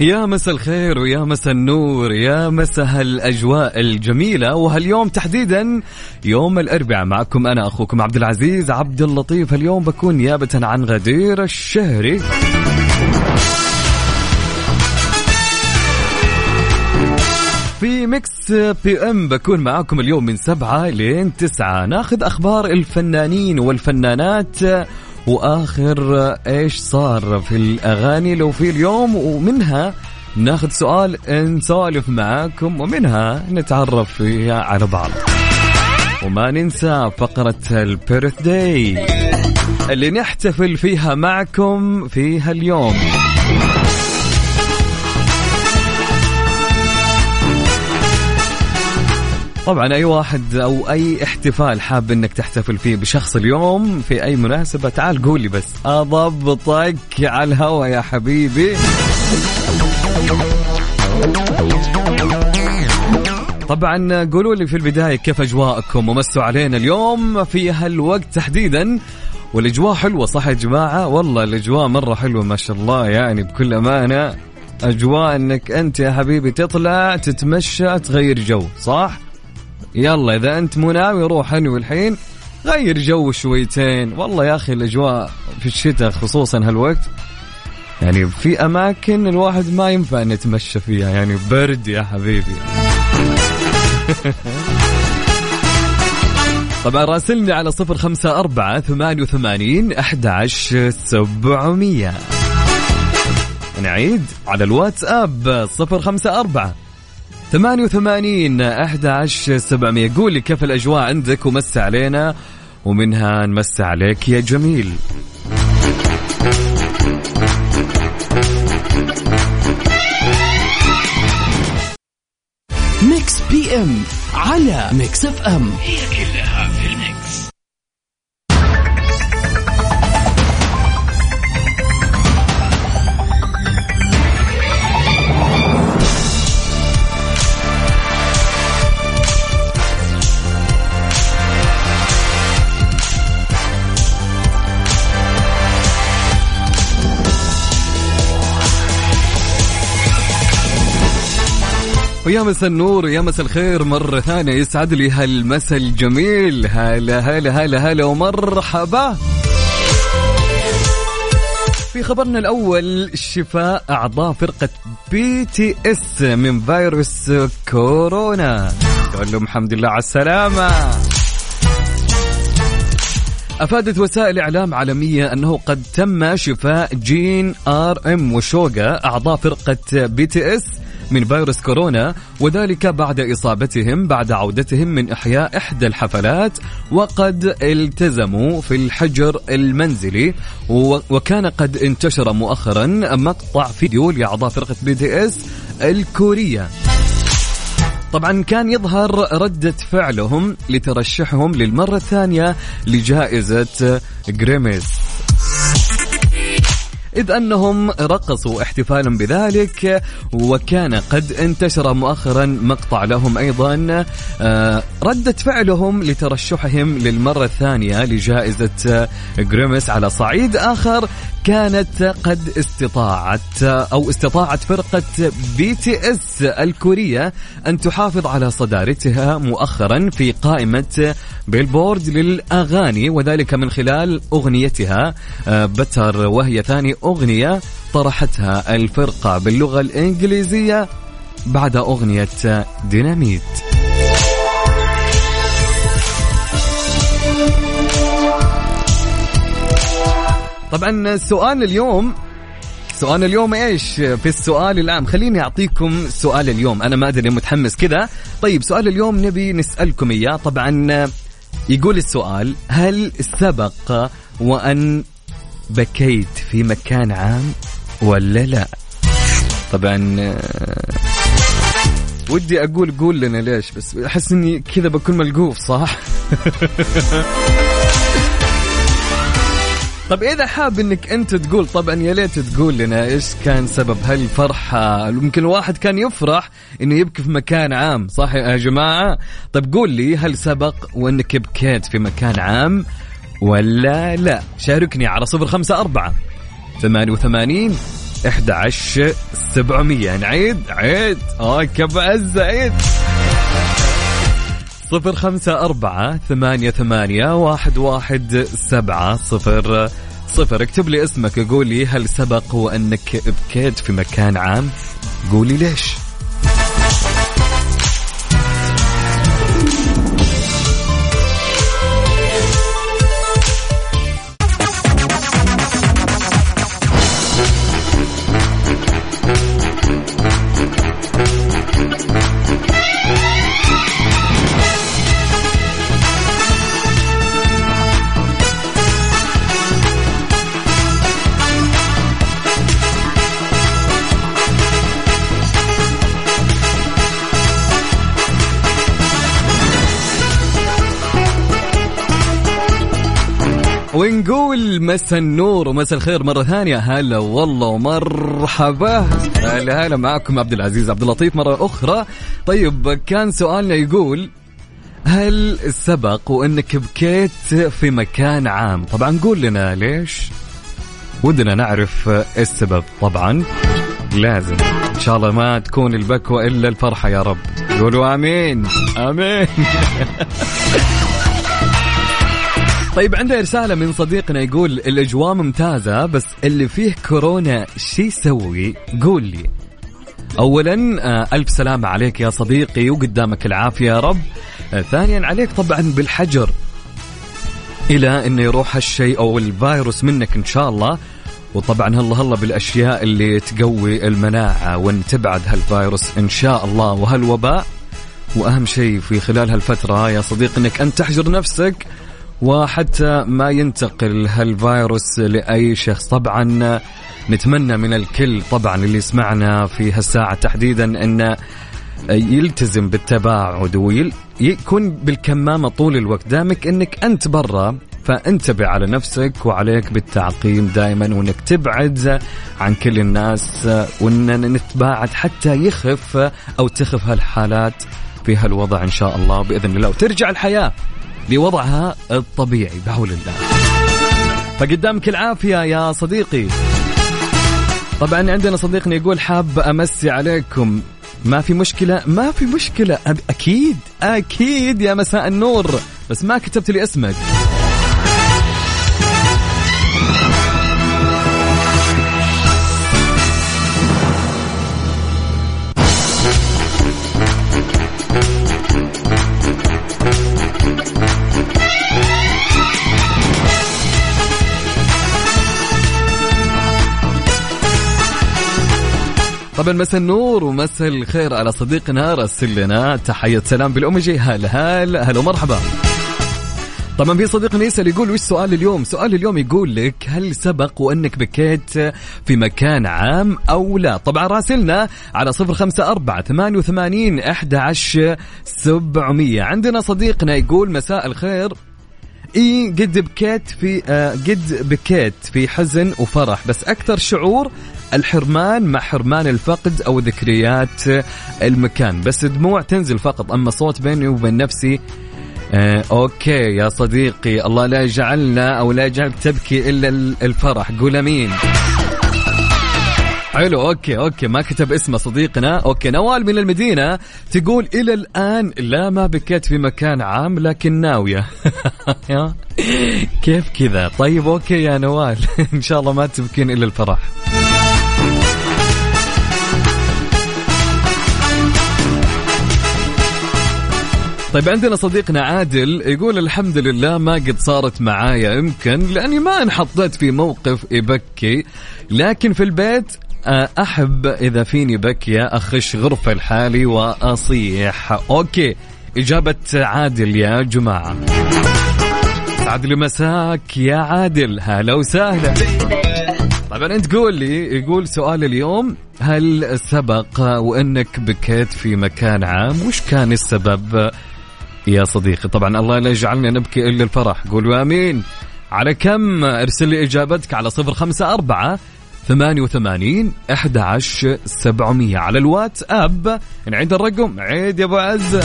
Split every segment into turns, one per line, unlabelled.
يا مسا الخير ويا مسا النور يا مسا هالأجواء الجميلة. وهاليوم تحديدا يوم الأربعاء معكم أنا أخوكم عبد العزيز عبد اللطيف. اليوم بكون نيابة عن غدير الشهري. في Mix PM بكون معاكم اليوم من سبعة لين تسعة. ناخذ أخبار الفنانين والفنانات وآخر إيش صار في الأغاني لو في اليوم؟ ومنها ناخذ سؤال نسولف معاكم ومنها نتعرف فيها على بعض. وما ننسى فقرة البيرث داي اللي نحتفل فيها معكم فيها اليوم طبعا أي واحد أو أي احتفال حاب إنك تحتفل فيه بشخص اليوم في أي مناسبة تعال قول لي بس. أضبطك على الهوا يا حبيبي. طبعا قولوا لي في البداية كيف أجواءكم ومسوا علينا اليوم في هالوقت تحديدا. والأجواء حلوة صح يا جماعة؟ والله الأجواء مرة حلوة ما شاء الله يعني بكل أمانة. أجواء إنك أنت يا حبيبي تطلع تتمشى تغير جو صح؟ يلا إذا أنت مو ناوي روح أنوي الحين غير جو شويتين. والله يا أخي الأجواء في الشتاء خصوصا هالوقت يعني في أماكن الواحد ما ينفع نتمشى فيها يعني برد يا حبيبي. طبعا راسلني على صفر خمسة أربعة ثمانية وثمانين أحد عشر سبعمية. نعيد على الواتساب صفر خمسة أربعة ثمانية وثمانين أحد عشر سبعمية. قول لي كيف الأجواء عندك ومس علينا ومنها نمس عليك يا جميل.
ميكس بي إم على ميكس إف إم. هي كلها
ويا مسا النور ويا مسا الخير مرة ثانية يسعد لي هالمسا الجميل. هلا هلا هلا هلا ومرحبا. في خبرنا الأول شفاء أعضاء فرقة BTS من فيروس كورونا. نقول لهم الحمد لله على السلامة. أفادت وسائل إعلام عالمية أنه قد تم شفاء جين RM وشوغا أعضاء فرقة BTS من فيروس كورونا وذلك بعد إصابتهم بعد عودتهم من إحياء إحدى الحفلات وقد التزموا في الحجر المنزلي وكان قد انتشر مؤخرا مقطع فيديو لأعضاء فرقة BTS الكورية. طبعا كان يظهر ردة فعلهم لترشحهم للمرة الثانية لجائزة Grammys إذ أنهم رقصوا احتفالا بذلك وكان قد انتشر مؤخرا مقطع لهم أيضا آه، ردة فعلهم لترشحهم للمرة الثانية لجائزة Grammys على صعيد آخر كانت قد استطاعت أو استطاعت فرقة BTS الكورية أن تحافظ على صدارتها مؤخرا في قائمة بيلبورد للأغاني وذلك من خلال أغنيتها بتر وهي ثاني أغنية طرحتها الفرقة باللغة الإنجليزية بعد أغنية ديناميت. طبعا سؤال اليوم سؤال اليوم إيش؟ في السؤال العام خليني أعطيكم سؤال اليوم أنا ما أدري متحمس كذا طيب سؤال اليوم نبي نسألكم إياه. طبعا يقول السؤال هل سبق وأن بكيت في مكان عام ولا لا؟ طبعا آه، ودي أقول قول لنا ليش بس أحس إني كذا بكون ملقوف صح؟ طب إذا حاب إنك أنت تقول طبعا يا ليت تقول لنا إيش كان سبب هالفرحة. يمكن الواحد كان يفرح إنه يبكي في مكان عام صح يا جماعة؟ طب قول لي هل سبق وإنك بكيت في مكان عام ولا لا. شاركني على صفر خمسة أربعة ثمانية وثمانين إحدى عشر سبعمية. نعيد. عيد. أوكي بعز عيد صفر خمسة أربعة ثمانية ثمانية واحد واحد سبعة صفر صفر. اكتب لي اسمك قول لي هل سبق وأنك بكيت في مكان عام؟ قولي ليش. ونقول مسا النور ومسا الخير مرة ثانية. هلا والله ومرحبا. هلا هلا معكم عبد العزيز عبد اللطيف مرة أخرى. طيب كان سؤالنا يقول هل سبق وإنك بكيت في مكان عام؟ طبعا قول لنا ليش. ودنا نعرف السبب طبعا. لازم. إن شاء الله ما تكون البكوة إلا الفرحة يا رب. قولوا آمين. آمين. طيب عندنا رسالة من صديقنا يقول الأجواء ممتازة بس اللي فيه كورونا شي يسوي؟ قول لي. أولا آه، ألف سلامة عليك يا صديقي وقدامك العافية يا رب. آه، ثانيا عليك طبعا بالحجر. إلى أنه يروح هالشيء أو الفيروس منك إن شاء الله. وطبعا هلا هلا بالأشياء اللي تقوي المناعة وان تبعد هالفيروس إن شاء الله. وهالوباء وأهم شيء في خلال هالفترة يا صديقي إنك أنت تحجر نفسك. وحتى ما ينتقل هالفيروس لأي شخص. طبعا نتمنى من الكل طبعا اللي يسمعنا في هالساعة تحديدا أن يلتزم بالتباعد ويكون بالكمامة طول الوقت. دامك أنك أنت برا فانتبه على نفسك وعليك بالتعقيم دائما وإنك تبعد عن كل الناس وإن نتباعد حتى يخف أو تخف هالحالات في هالوضع إن شاء الله بإذن الله. وترجع الحياة. لوضعها الطبيعي بحول الله. فقدامك العافية يا صديقي. طبعا عندنا صديقنا يقول حاب أمسي عليكم. ما في مشكلة؟ ما في مشكلة أكيد أكيد يا مساء النور. بس ما كتبت لي اسمك. طبعا مساء النور ومساء الخير على صديقنا راسل لنا. تحية سلام بالأوميجي هلا هلا هلا ومرحبا. طبعا في صديقنا يسأل يقول وش سؤال اليوم؟ سؤال اليوم يقول لك هل سبق وأنك بكيت في مكان عام أو لا؟ طبعا راسلنا على صفر خمسة أربعة ثمانية وثمانين أحد عندنا صديقنا يقول مساء الخير. إي قد بكيت في آه قد بكيت في حزن وفرح. بس أكثر شعور الحرمان مع حرمان الفقد أو ذكريات المكان. بس دموع تنزل فقط أما صوت بيني وبين نفسي آه okay يا صديقي الله لا يجعلنا أو لا يجعلك تبكي إلا الفرح. قول آمين. حلو okay okay ما كتب اسمه صديقنا. okay نوال من المدينة تقول إلى الآن لا ما بكيت في مكان عام لكن ناوية. كيف كذا؟ طيب okay يا نوال. إن شاء الله ما تبكين إلا الفرح. طيب عندنا صديقنا عادل يقول الحمد لله ما قد صارت معايا يمكن لأني ما انحطيت في موقف يبكي لكن في البيت أحب إذا فيني بكيه اخش غرفه لحالي وأصيح. أوكي إجابة عادل يا جماعة. سعد لي مساك يا عادل. هلا وسهلا. طبعا أنت قول لي يقول سؤال اليوم هل سبق وإنك بكيت في مكان عام؟ وش كان السبب يا صديقي؟ طبعا الله لا يجعلنا نبكي إلا الفرح. قولوا امين على كم؟ ارسل لي إجابتك على صفر خمسة أربعة ثمانية وثمانين أحد عشر سبعمية. على الواتس أب نعيد الرقم. عيد يا أبو عزة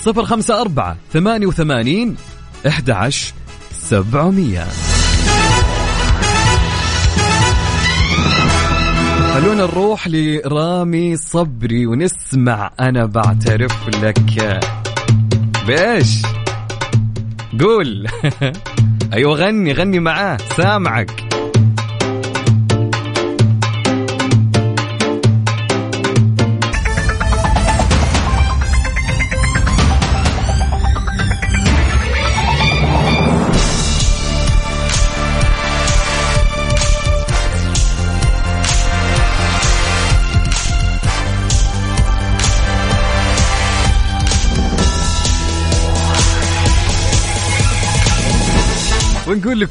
صفر خمسة أربعة ثمانية وثمانين أحد عشر سبعمية. خلونا نروح لرامي صبري ونسمع أنا بعترف لك. بإيش قول. أيوة غني غني معاه. سامعك.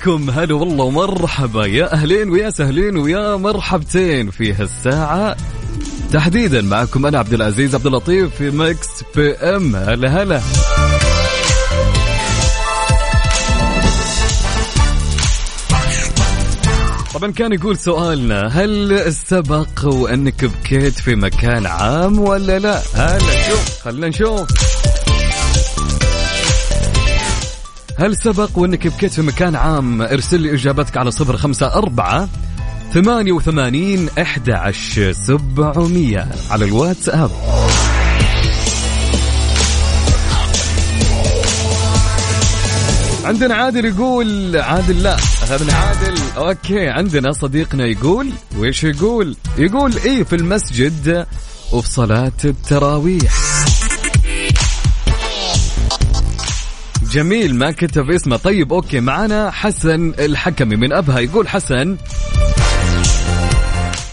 لكم هلا والله ومرحبا. يا أهلين ويا سهلين ويا مرحبتين في هالساعة. تحديدا معكم أنا عبد العزيز عبد اللطيف في Mix PM. هلا هلا. طبعا كان يقول سؤالنا هل سبق وأنك بكيت في مكان عام ولا لا؟ هلا شوف خلينا نشوف. هل سبق وإنك بكيت في مكان عام؟ ارسل لي إجابتك على صفر خمسة أربعة ثمانية وثمانين أحد عشر سبعمية. على الواتساب. عندنا عادل يقول عادل لا اخذنا عادل. أوكي عندنا صديقنا يقول ويش يقول؟ يقول إيه في المسجد وفي صلاة التراويح. جميل ما كتب اسمه طيب okay معنا حسن الحكمي من أبها. يقول حسن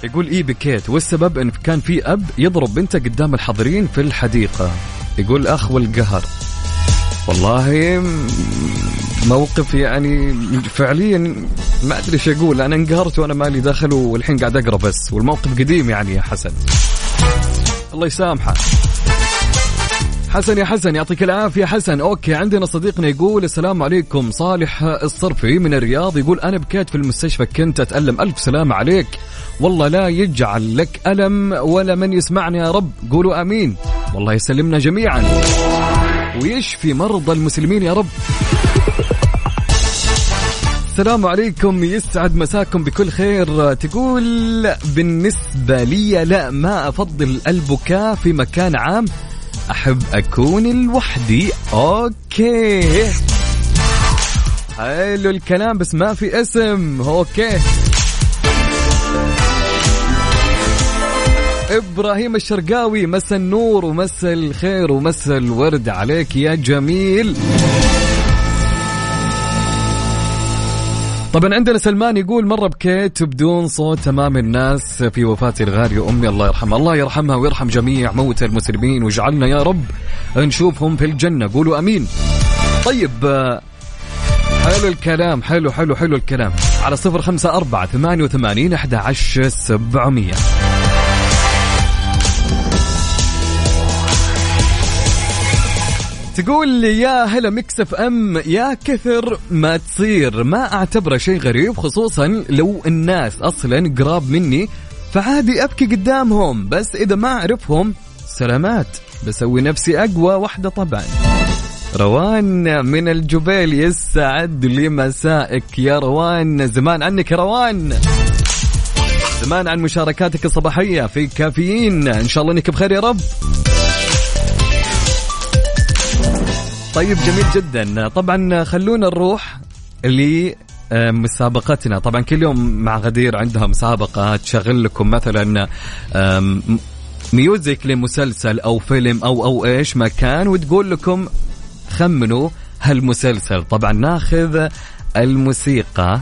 يقول اي بكيت؟ والسبب إن كان في أب يضرب بنته قدام الحاضرين في الحديقة. يقول أخ والقهر. والله موقف يعني فعليا ما أدري إيش أقول. أنا انقهرت وأنا مالي دخل والحين قاعد أقرأ بس. والموقف قديم يعني يا حسن. الله يسامحه. حسن يا حسن يعطيك العافية حسن. أوكي عندنا صديقنا يقول السلام عليكم. صالح الصرفي من الرياض يقول أنا بكيت في المستشفى كنت أتألم. ألف سلامة عليك. والله لا يجعل لك ألم ولا من يسمعني يا رب. قولوا أمين. والله يسلمنا جميعا. ويشفي مرضى المسلمين يا رب؟ السلام عليكم. يسعد مساكم بكل خير. تقول بالنسبة لي لا ما أفضل البكاء في مكان عام. أحب أكون لوحدي. okay. حلو الكلام بس ما في اسم. okay. إبراهيم الشرقاوي مسا النور ومسا الخير ومسا الورد عليك يا جميل. طبعا عندنا سلمان يقول مرة بكيت بدون صوت امام الناس في وفاة الغالية امي الله يرحمها. الله يرحمها ويرحم جميع موتى المسلمين واجعلنا يا رب نشوفهم في الجنة. قولوا آمين. طيب حلو الكلام حلو حلو حلو الكلام. على صفر خمسة أربعة ثمانية وثمانين أحد عشر سبعمية. تقول لي يا هلا مكسف ام يا كثر ما تصير. ما أعتبره شيء غريب خصوصا لو الناس أصلا قراب مني فعادي أبكي قدامهم. بس إذا ما أعرفهم سلامات. بسوي نفسي أقوى واحدة طبعا. روان من الجبيل يسعد لي مسائك. يا روان زمان عنك يا روان. زمان عن مشاركاتك الصباحية في كافيين. إن شاء الله إنك بخير يا رب. طيب جميل جدا. طبعا خلونا نروح لمسابقتنا. طبعا كل يوم مع غدير عندها مسابقة تشغل لكم مثلا ميوزك لمسلسل أو فيلم أو أو إيش ما كان وتقول لكم خمنوا هالمسلسل. طبعا ناخذ الموسيقى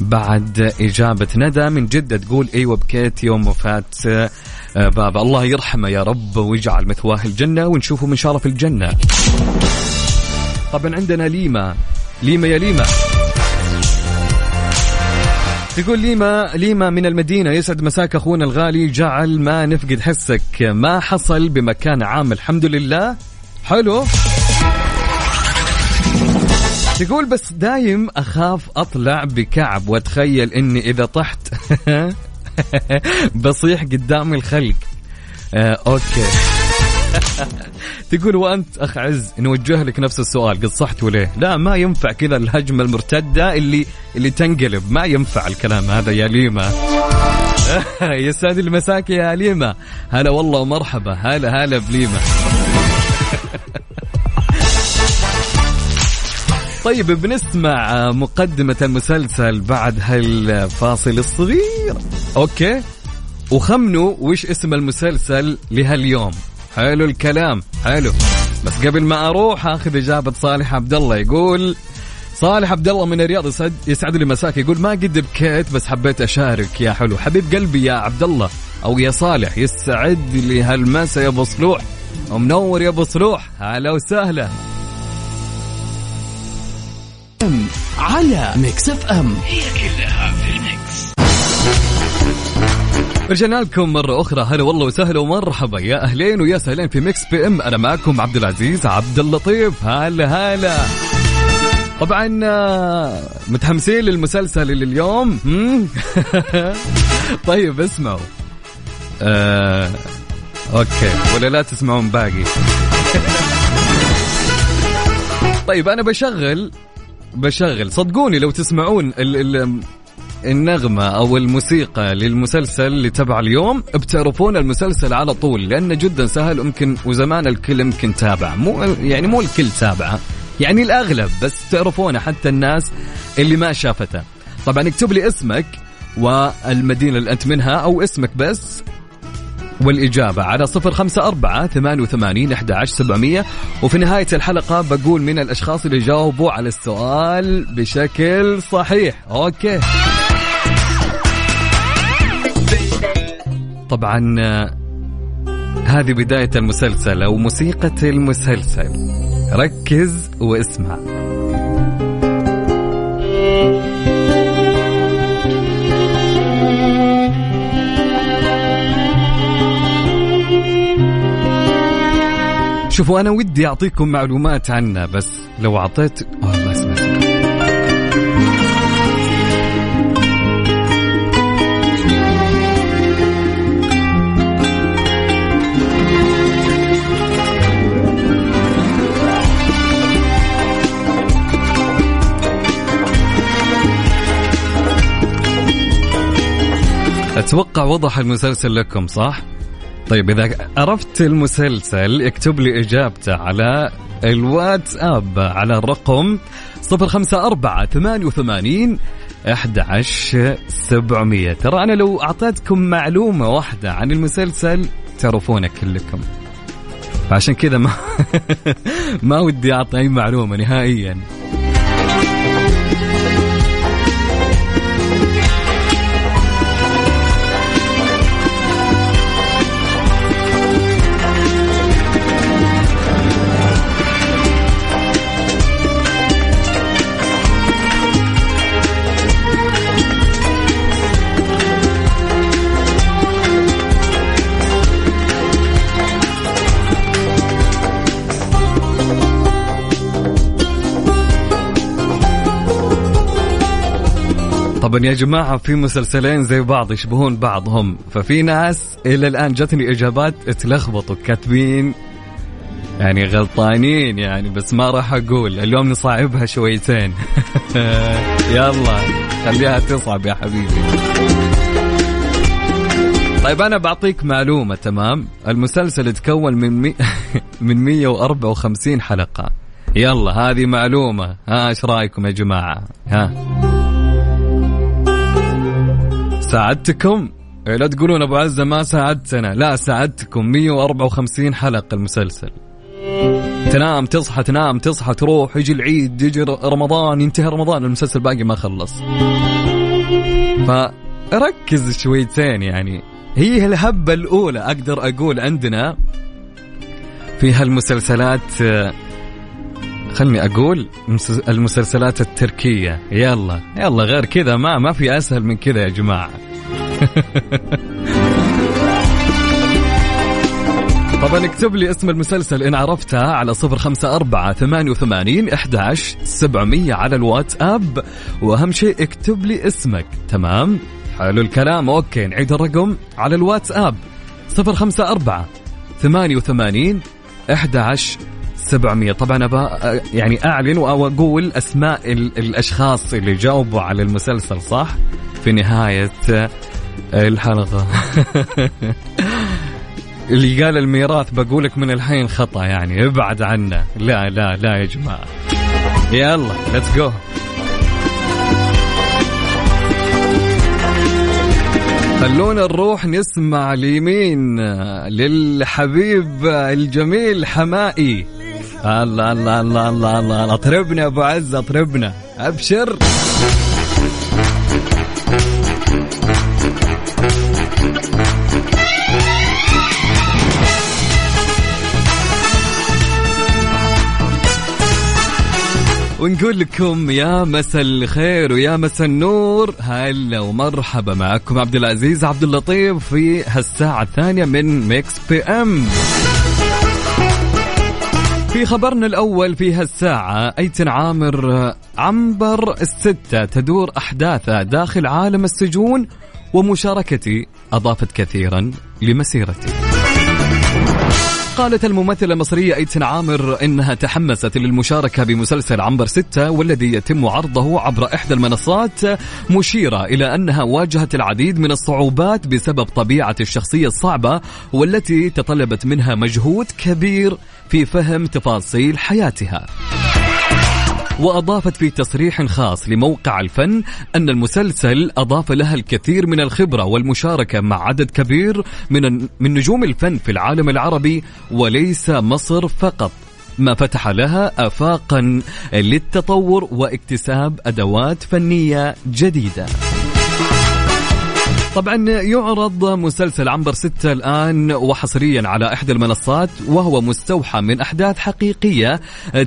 بعد إجابة ندى من جدة تقول أيوة بكيت يوم وفاة بابا. الله يرحمه يا رب ويجعل مثواه الجنة ونشوفه من شرف الجنة. طبعا عندنا ليما. ليما يا ليما. يقول ليما ليما من المدينة يسعد مساك أخونا الغالي جعل ما نفقد حسك. ما حصل بمكان عام؟ الحمد لله. حلو. تقول بس دايم أخاف أطلع بكعب. وأتخيل إني إذا طحت بصيح قدام الخلق. آه أوكي. تقول وأنت أخ عز نوجه لك نفس السؤال قد صحت وليه؟ لا ما ينفع كذا الهجمة المرتدة اللي اللي تنقلب ما ينفع الكلام هذا يا ليما. يسعد المساك يا ليما. هلا والله ومرحبا. هلا هلا بليما. طيب بنسمع مقدمة المسلسل بعد هالفاصل الصغير. أوكي؟ وخمنوا وش اسم المسلسل لهاليوم؟ حلو الكلام حلو. بس قبل ما أروح آخذ إجابة صالح عبد الله يقول صالح عبد الله من الرياض يسعد يسعد لي مساك. يقول ما قد بكيت بس حبيت أشارك يا حلو. حبيب قلبي يا عبد الله أو يا صالح يسعد لي هالمسا يا أبو صلوح. ومنور يا أبو صلوح. هلا وسهلا.
على Mix FM. هي كلها في ال Mix.
رجعنا لكم مرة أخرى. هلا والله وسهلا ومرحبا. يا أهلين ويا سهلين في Mix PM. أنا معكم عبد العزيز عبد اللطيف. هلا هلا. طبعا آه، متحمسين للمسلسل اللي اليوم. طيب اسمعوا. آه أوكي. ولا لا تسمعون باقي. طيب أنا بشغل بشغل. صدقوني لو تسمعون ال ال النغمة أو الموسيقى للمسلسل اللي تبع اليوم بتعرفون المسلسل على طول لأنه جدا سهل يمكن وزمان الكل يمكن تابع مو يعني مو الكل تابعه يعني الأغلب بس تعرفونه حتى الناس اللي ما شافته. طبعا اكتب لي اسمك والمدينة اللي أنت منها أو اسمك بس والإجابة على صفر خمسة أربعة ثمانية وثمانين أحد سبعمية. وفي نهاية الحلقة بقول من الأشخاص اللي جاوبوا على السؤال بشكل صحيح. أوكي. طبعا هذه بداية المسلسل أو موسيقى المسلسل. ركز واسمع. شوفوا أنا ودي أعطيكم معلومات عنه بس لو أعطيت أوه أتوقع وضح المسلسل لكم صح؟ طيب إذا عرفت المسلسل اكتب لي إجابته على الواتساب على الرقم 054 88 11700 ترى أنا لو أعطيتكم معلومة واحدة عن المسلسل تعرفونه كلكم. فعشان كذا ما ما ودي أعطي أي معلومة نهائيا. طبعا يا جماعة في مسلسلين زي بعض يشبهون بعضهم. ففي ناس إلى الآن جتني إجابات تلخبطوا كاتبين يعني غلطانين يعني بس ما راح أقول. اليوم نصعبها شويتين. يلا خليها تصعب يا حبيبي. طيب أنا بعطيك معلومة تمام؟ المسلسل يتكون من مي... من 154 حلقة. يلا هذه معلومة. ها إيش رأيكم يا جماعة؟ ها؟ ساعدتكم. إيه، لا تقولون أبو عزة ما ساعدتنا. لا ساعدتكم. 154 حلقة المسلسل. تنام تصحى تنام تصحى تروح يجي العيد يجي رمضان ينتهي رمضان المسلسل باقي ما خلص. فركز شويتين يعني. هي الهبة الأولى أقدر أقول عندنا في هالمسلسلات خلني أقول المسلسلات التركية. يلا يلا غير كذا ما ما في أسهل من كذا يا جماعة. طبعا اكتب لي اسم المسلسل إن عرفتها على صفر خمسة أربعة ثمانية وثمانين إحدى سبعمية على الواتساب. وأهم شيء اكتب لي اسمك. تمام؟ حلو الكلام. أوكي نعيد الرقم على الواتساب. صفر خمسة أربعة ثمانية وثمانين إحدى سبعمية. طبعا أبا يعني أعلن وأقول أسماء الأشخاص اللي جاوبوا على المسلسل صح؟ في نهاية الحلقة. اللي قال الميراث بقولك من الحين خطأ يعني ابعد عنه. لا لا لا يا جماعة. يلا ليتس جو خلونا نروح نسمع اليمين للحبيب الجميل حماقي. الله الله الله الله الله اطربنا أبو عز اطربنا. أبشر. ونقول لكم يا مسا الخير ويا مسا النور. هلا ومرحبا معكم عبد العزيز عبد اللطيف في هالساعة الثانية من Mix PM. في خبرنا الأول في هالساعة أيتن عامر عنبر الستة تدور أحداثه داخل عالم السجون ومشاركتي أضافت كثيرا لمسيرتي. قالت الممثلة المصرية أيتن عامر إنها تحمست للمشاركة بمسلسل عنبر ستة والذي يتم عرضه عبر إحدى المنصات مشيرة إلى أنها واجهت العديد من الصعوبات بسبب طبيعة الشخصية الصعبة والتي تطلبت منها مجهود كبير في فهم تفاصيل حياتها. وأضافت في تصريح خاص لموقع الفن أن المسلسل أضاف لها الكثير من الخبرة والمشاركة مع عدد كبير من من نجوم الفن في العالم العربي وليس مصر فقط. ما فتح لها آفاقا للتطور واكتساب أدوات فنية جديدة. طبعا يعرض مسلسل عنبر ستة الآن وحصريا على إحدى المنصات وهو مستوحى من أحداث حقيقية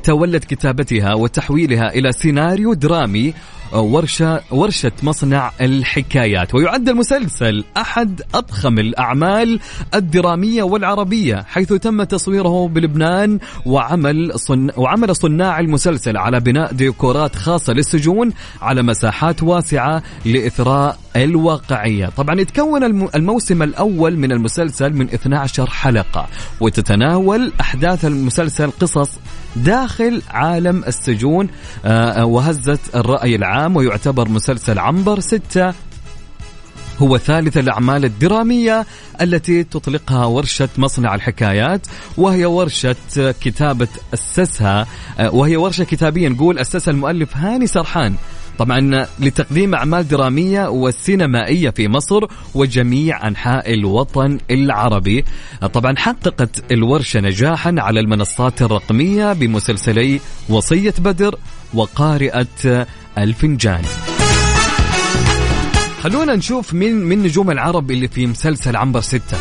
تولت كتابتها وتحويلها إلى سيناريو درامي ورشة ورشة مصنع الحكايات. ويعد المسلسل أحد أضخم الأعمال الدرامية والعربية حيث تم تصويره بلبنان وعمل صن وعمل صناع المسلسل على بناء ديكورات خاصة للسجون على مساحات واسعة لإثراء الواقعية. طبعا يتكون الموسم الأول من المسلسل من 12 حلقة وتتناول أحداث المسلسل قصص داخل عالم السجون آه، وهزت الرأي العام ويعتبر مسلسل عنبر ستة. هو ثالث الأعمال الدرامية التي تطلقها ورشة مصنع الحكايات وهي ورشة كتابة أسسها آه، وهي ورشة كتابية نقول أسسها المؤلف هاني سرحان. طبعا لتقديم أعمال درامية وسينمائية في مصر وجميع أنحاء الوطن العربي. طبعا حققت الورشة نجاحا على المنصات الرقمية بمسلسلي وصية بدر وقارئة ألفنجان. خلونا نشوف مين من نجوم العرب اللي في مسلسل عنبر ستة.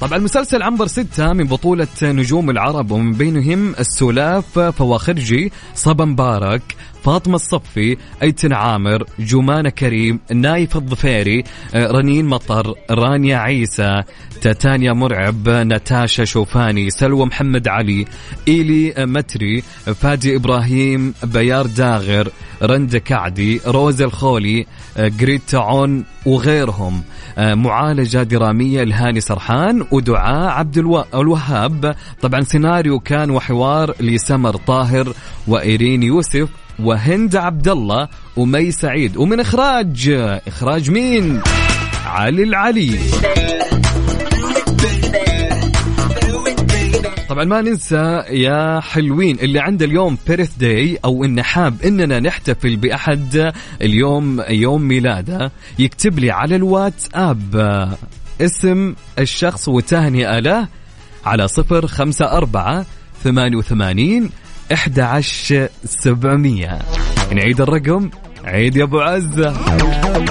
طبعا مسلسل عنبر ستة من بطولة نجوم العرب ومن بينهم السلاف فواخرجي صبا مبارك فاطمة الصفي أيتن عامر جمانة كريم نايف الظفيري آه، رنين مطر رانيا عيسى تاتانيا مرعب نتاشا شوفاني سلوى محمد علي إيلي متري فادي إبراهيم بيار داغر رند كعدي روز الخولي آه، عون وغيرهم. آه، معالجة درامية لهاني سرحان ودعاء عبد الوهاب. طبعا سيناريو كان وحوار لسمر طاهر وإيرين يوسف. وهند عبد الله ومي سعيد. ومن إخراج إخراج مين؟ علي العلي. طبعا ما ننسى يا حلوين اللي عنده اليوم بيرث داي أو إنه حاب إننا نحتفل بأحد اليوم يوم ميلاده يكتب لي على الواتساب اسم الشخص وتهنئة له على صفر خمسة أربعة ثمانية وثمانين 11700 نعيد الرقم. عيد يا أبو عزة.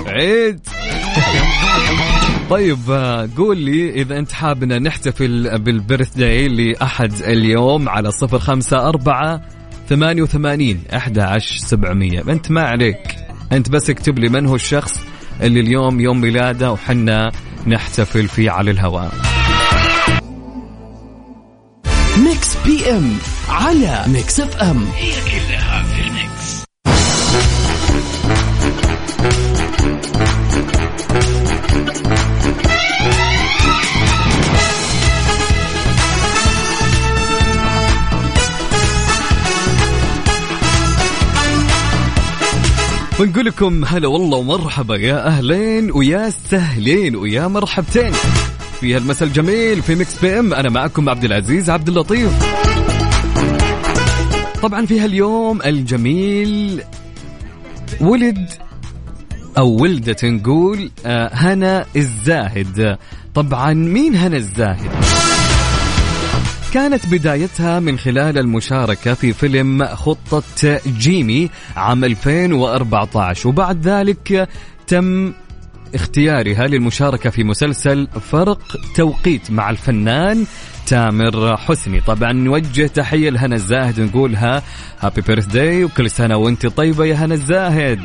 عيد. طيب قول لي إذا أنت حابنا نحتفل بالبرث داي لأحد اليوم على صفر خمسة أربعة ثمانية وثمانين أحد عشر سبعمية. أنت ما عليك. أنت بس اكتب لي من هو الشخص اللي اليوم يوم ميلاده وحنا نحتفل فيه على الهواء.
Mix PM. على Mix FM هي كلها في ال Mix
ونقول لكم هلا والله ومرحبا يا أهلين ويا سهلين ويا مرحبتين. في هالمساء الجميل في Mix PM أنا معكم عبد العزيز عبد اللطيف. طبعا في هاليوم الجميل ولد أو ولدت نقول آه، هنا الزاهد. طبعا مين هنا الزاهد؟ كانت بدايتها من خلال المشاركة في فيلم خطة جيمي عام 2014 وبعد ذلك تم اختيارها للمشاركة في مسلسل فرق توقيت مع الفنان تامر حسني. طبعا نوجه تحية لهنا الزاهد نقولها هابي بيرث داي وكل سنة وانت طيبة يا هنا الزاهد.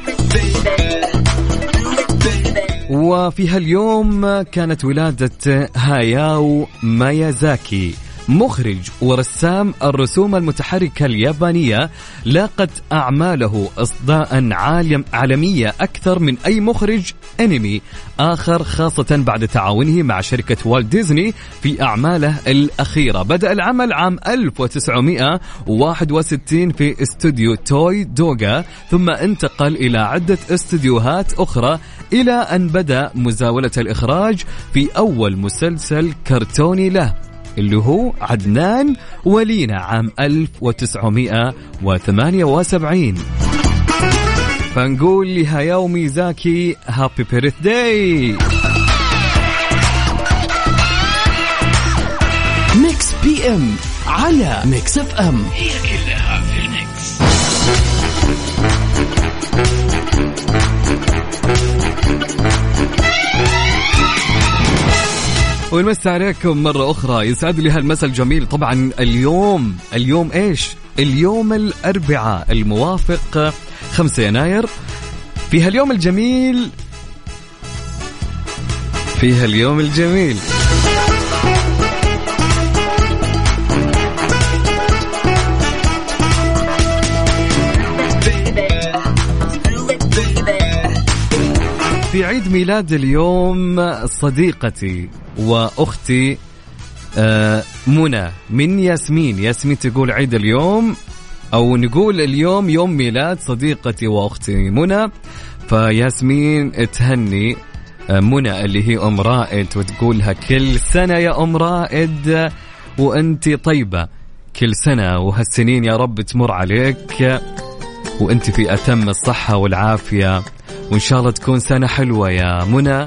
وفي هاليوم كانت ولادة هاياو مايازاكي مخرج ورسام الرسوم المتحركة اليابانية لاقت أعماله إصداء عالم عالمية أكثر من أي مخرج أنمي آخر خاصة بعد تعاونه مع شركة والت ديزني في أعماله الأخيرة. بدأ العمل عام 1961 في استوديو توي دوغا ثم انتقل إلى عدة استديوهات أخرى إلى أن بدأ مزاولة الإخراج في أول مسلسل كرتوني له. اللي هو عدنان ولينا عام 1978 فنقول لهاياو ميازاكي happy
birthday Mix PM على Mix FM. هي كلها في ال Mix.
ونمسي عليكم مرة أخرى. يسعد لي هالمساء الجميل. طبعا اليوم اليوم إيش؟ اليوم الأربعاء الموافق 5 يناير. في هاليوم الجميل في هاليوم الجميل. في عيد ميلاد اليوم صديقتي. وأختي آه، منى من ياسمين. ياسمين تقول عيد اليوم أو نقول اليوم يوم ميلاد صديقتي وأختي منى. فياسمين تهني آه، منى اللي هي أم رائد وتقولها كل سنة يا أم رائد وأنت طيبة. كل سنة وهالسنين يا رب تمر عليك وأنت في أتم الصحة والعافية. وإن شاء الله تكون سنة حلوة يا منى.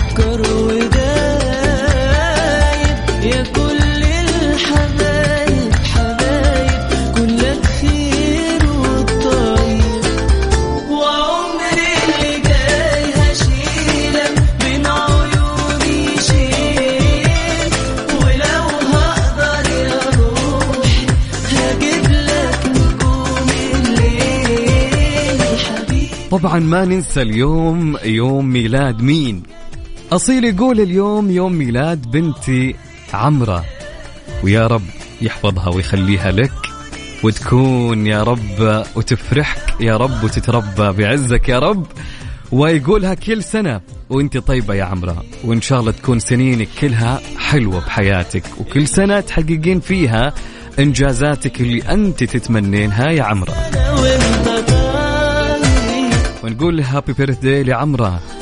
طبعا ما ننسى اليوم يوم ميلاد مين؟ أصيل يقول اليوم يوم ميلاد بنتي عمرة. ويا رب يحفظها ويخليها لك وتكون يا رب وتفرحك يا رب وتتربى بعزك يا رب. ويقولها كل سنة وانت طيبة يا عمرة. وإن شاء الله تكون سنينك كلها حلوة بحياتك. وكل سنة تحققين فيها إنجازاتك اللي أنت تتمنينها يا عمرة. ونقول هابي بيرث داي لعمرة.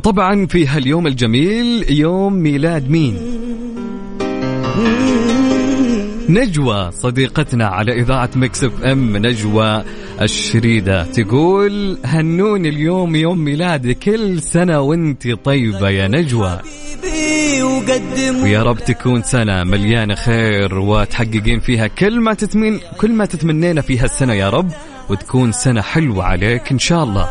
وطبعا في هاليوم الجميل يوم ميلاد مين؟ نجوى صديقتنا على إذاعة Mix FM. نجوى الشريدة تقول هنوني اليوم يوم ميلادي كل سنة وانت طيبة يا نجوى. ويا رب تكون سنة مليانة خير وتحققين فيها كل ما تتمين كل ما تتمنينا فيها السنة يا رب وتكون سنة حلوة عليك إن شاء الله.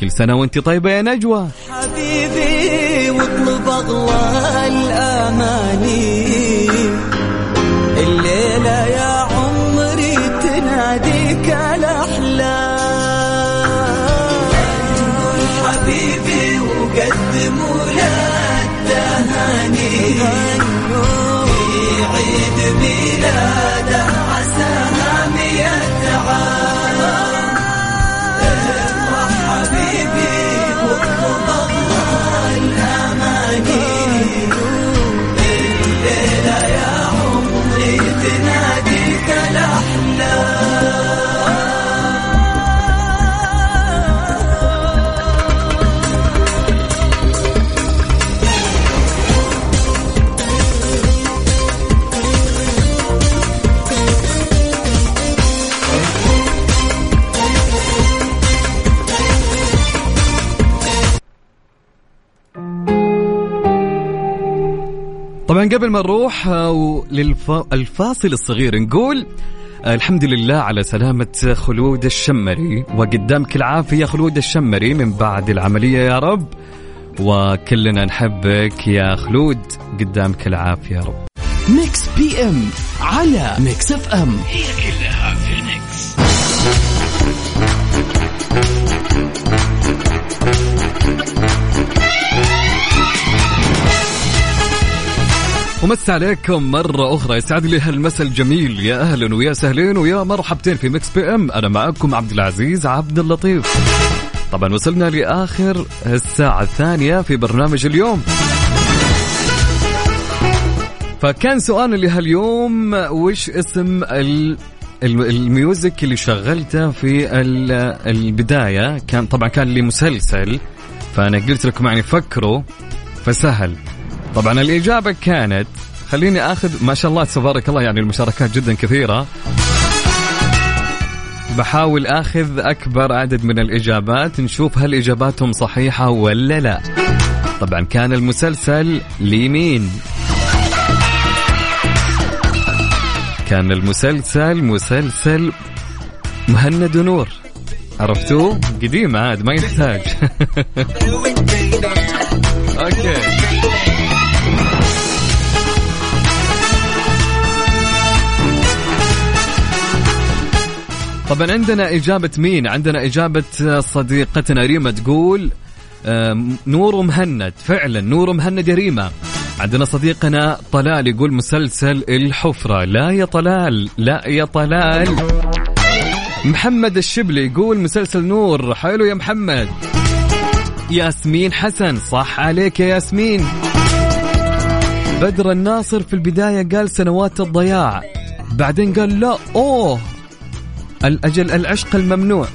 كل سنة وانت طيبة يا نجوى. حبيبي واطلب أغلى الأماني. قبل ما نروح آه، للفاصل الصغير نقول آه، الحمد لله على سلامة خلود الشمري وقدامك العافية خلود الشمري من بعد العملية يا رب وكلنا نحبك يا خلود قدامك العافية يا رب.
Mix PM على Mix FM. هي كلها.
ومس عليكم مرة أخرى. يسعد لي هالمسا الجميل. يا أهلا ويا سهلين ويا مرحبتين في Mix PM. أنا معكم عبد العزيز عبد اللطيف. طبعا وصلنا لآخر الساعة الثانية في برنامج اليوم. فكان سؤالنا لهاليوم وش اسم ال ال music اللي شغلته في البداية؟ كان طبعا كان لمسلسل فأنا قلت لكم يعني فكروا فسهل. طبعا الإجابة كانت خليني آخذ ما شاء الله تبارك الله يعني المشاركات جدا كثيرة. بحاول آخذ أكبر عدد من الإجابات نشوف هل إجاباتهم صحيحة ولا لا. طبعا كان المسلسل لمين؟ كان المسلسل مسلسل مهند نور. عرفتوه؟ قديم عاد ما يحتاج. أوكي. طبعا عندنا إجابة مين؟ عندنا إجابة صديقتنا ريما تقول نور مهند. فعلا نور مهند يا ريما. عندنا صديقنا طلال يقول مسلسل الحفرة. لا يا طلال لا يا طلال. محمد الشبلي يقول مسلسل نور. حلو يا محمد. ياسمين حسن صح عليك يا ياسمين. بدر الناصر في البداية قال سنوات الضياع. بعدين قال لا أوه. الأجل العشق الممنوع.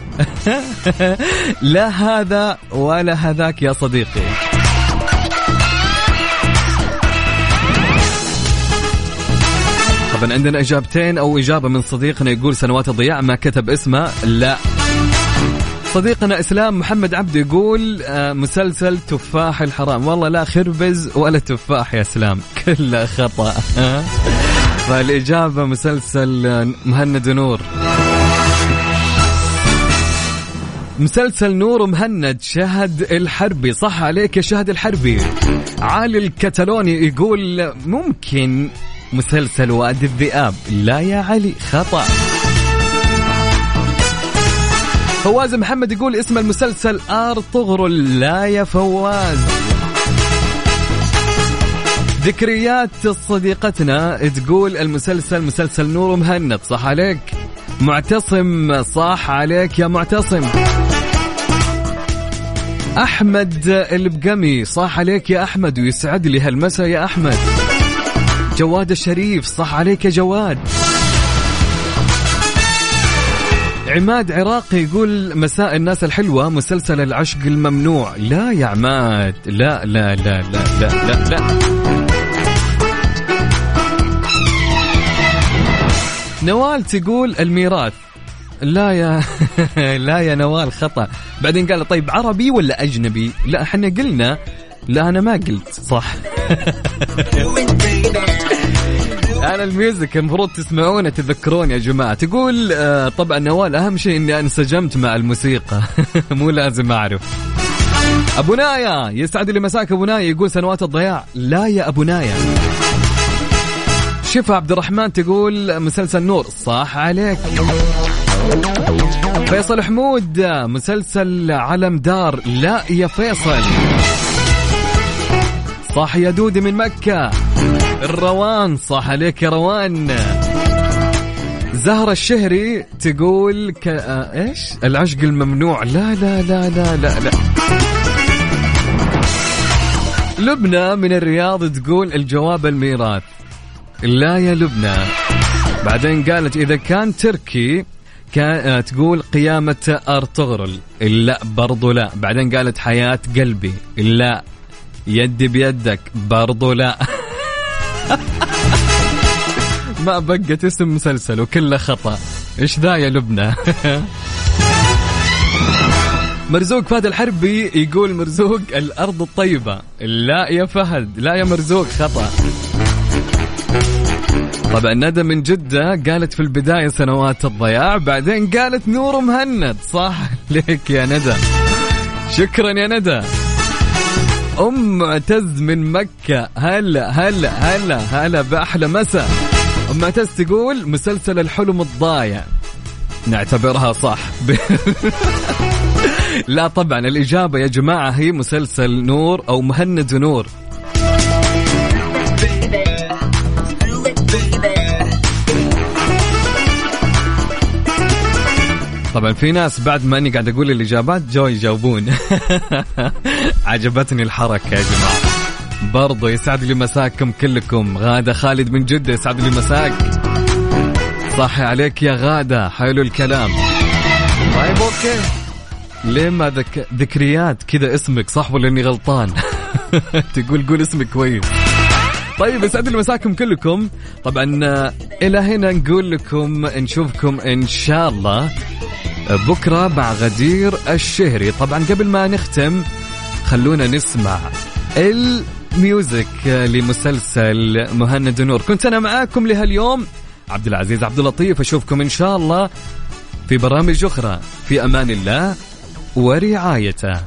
لا هذا ولا هذاك يا صديقي. طبعا عندنا إجابتين أو إجابة من صديقنا يقول سنوات الضياع ما كتب اسمه لا. صديقنا إسلام محمد عبد يقول آه، مسلسل تفاح الحرام. والله لا خربز ولا تفاح يا إسلام. كله خطأ. فالإجابة مسلسل مهند نور. مسلسل نور مهند شهد الحربي. صح عليك يا شهد الحربي. علي الكتالوني يقول ممكن مسلسل وادي الذئاب. لا يا علي خطأ. فواز محمد يقول اسم المسلسل ارطغرل لا يا فواز. ذكريات صديقتنا تقول المسلسل مسلسل نور مهند. صح عليك. معتصم صح عليك يا معتصم. أحمد البقمي صح عليك يا أحمد ويسعد لي هالمسا يا أحمد. جواد الشريف صح عليك يا جواد. عماد عراقي يقول مساء الناس الحلوة مسلسل العشق الممنوع. لا يا عماد لا لا لا لا لا لا, لا. نوال تقول الميراث. لا يا لا يا نوال خطأ. بعدين قال طيب عربي ولا أجنبي؟ لا إحنا قلنا لا أنا ما قلت صح. أنا الميوزك المفروض تسمعونه تذكرون يا جماعة. تقول آه طبعا نوال أهم شيء إني انسجمت مع الموسيقى. مو لازم أعرف. أبو نايا يسعد لي مساك أبو نايا يقول سنوات الضياع. لا يا أبو نايا. شفا عبد الرحمن تقول مسلسل نور صح عليك. فيصل حمود مسلسل علم دار لا يا فيصل. صح يا دودي من مكة. الروان صح عليك يا روان. زهرة الشهري تقول ك... آه إيش؟ العشق الممنوع. لا لا لا لا لا لا. لبنى من الرياض تقول الجواب الميراث. لا يا لبنى بعدين قالت إذا كان تركي كان آه، تقول قيامة أرطغرل. لا برضو لا. بعدين قالت حياة قلبي. لا يدي بيدك. برضو لا. ما بقت اسم مسلسل وكله خطأ. إيش ذا يا لبنى مرزوق فهد الحربي يقول مرزوق الأرض الطيبة. لا يا فهد. لا يا مرزوق. خطأ. طبعا ندى من جدة قالت في البداية سنوات الضياع بعدين قالت نور مهند صح؟ ليك يا ندى. شكرا يا ندى. أم معتز من مكة. هلا هلا هلا هلا بأحلى مساء. أم معتز تقول مسلسل الحلم الضايع. نعتبرها صح. لا طبعا الإجابة يا جماعة هي مسلسل نور أو مهند نور. طبعا في ناس بعد ما أني قاعد أقول الإجابات جو يجاوبون. عجبتني الحركة يا جماعة. برضو يسعد لي مساكم كلكم. غادة خالد من جدة يسعد لي مساك. صحي عليك يا غادة. حلو الكلام. طيب okay. ليه ما ذك... ذكريات كذا اسمك؟ صح ولا أني غلطان؟ تقول قول اسمك كويس. طيب يسعد لي مساكم كلكم. طبعا إلى هنا نقول لكم نشوفكم إن شاء الله بكرة مع غدير الشهري. طبعا قبل ما نختم خلونا نسمع ال music لمسلسل مهند نور. كنت أنا معاكم لهاليوم عبد العزيز عبد اللطيف. أشوفكم إن شاء الله في برامج أخرى. في أمان الله ورعايته.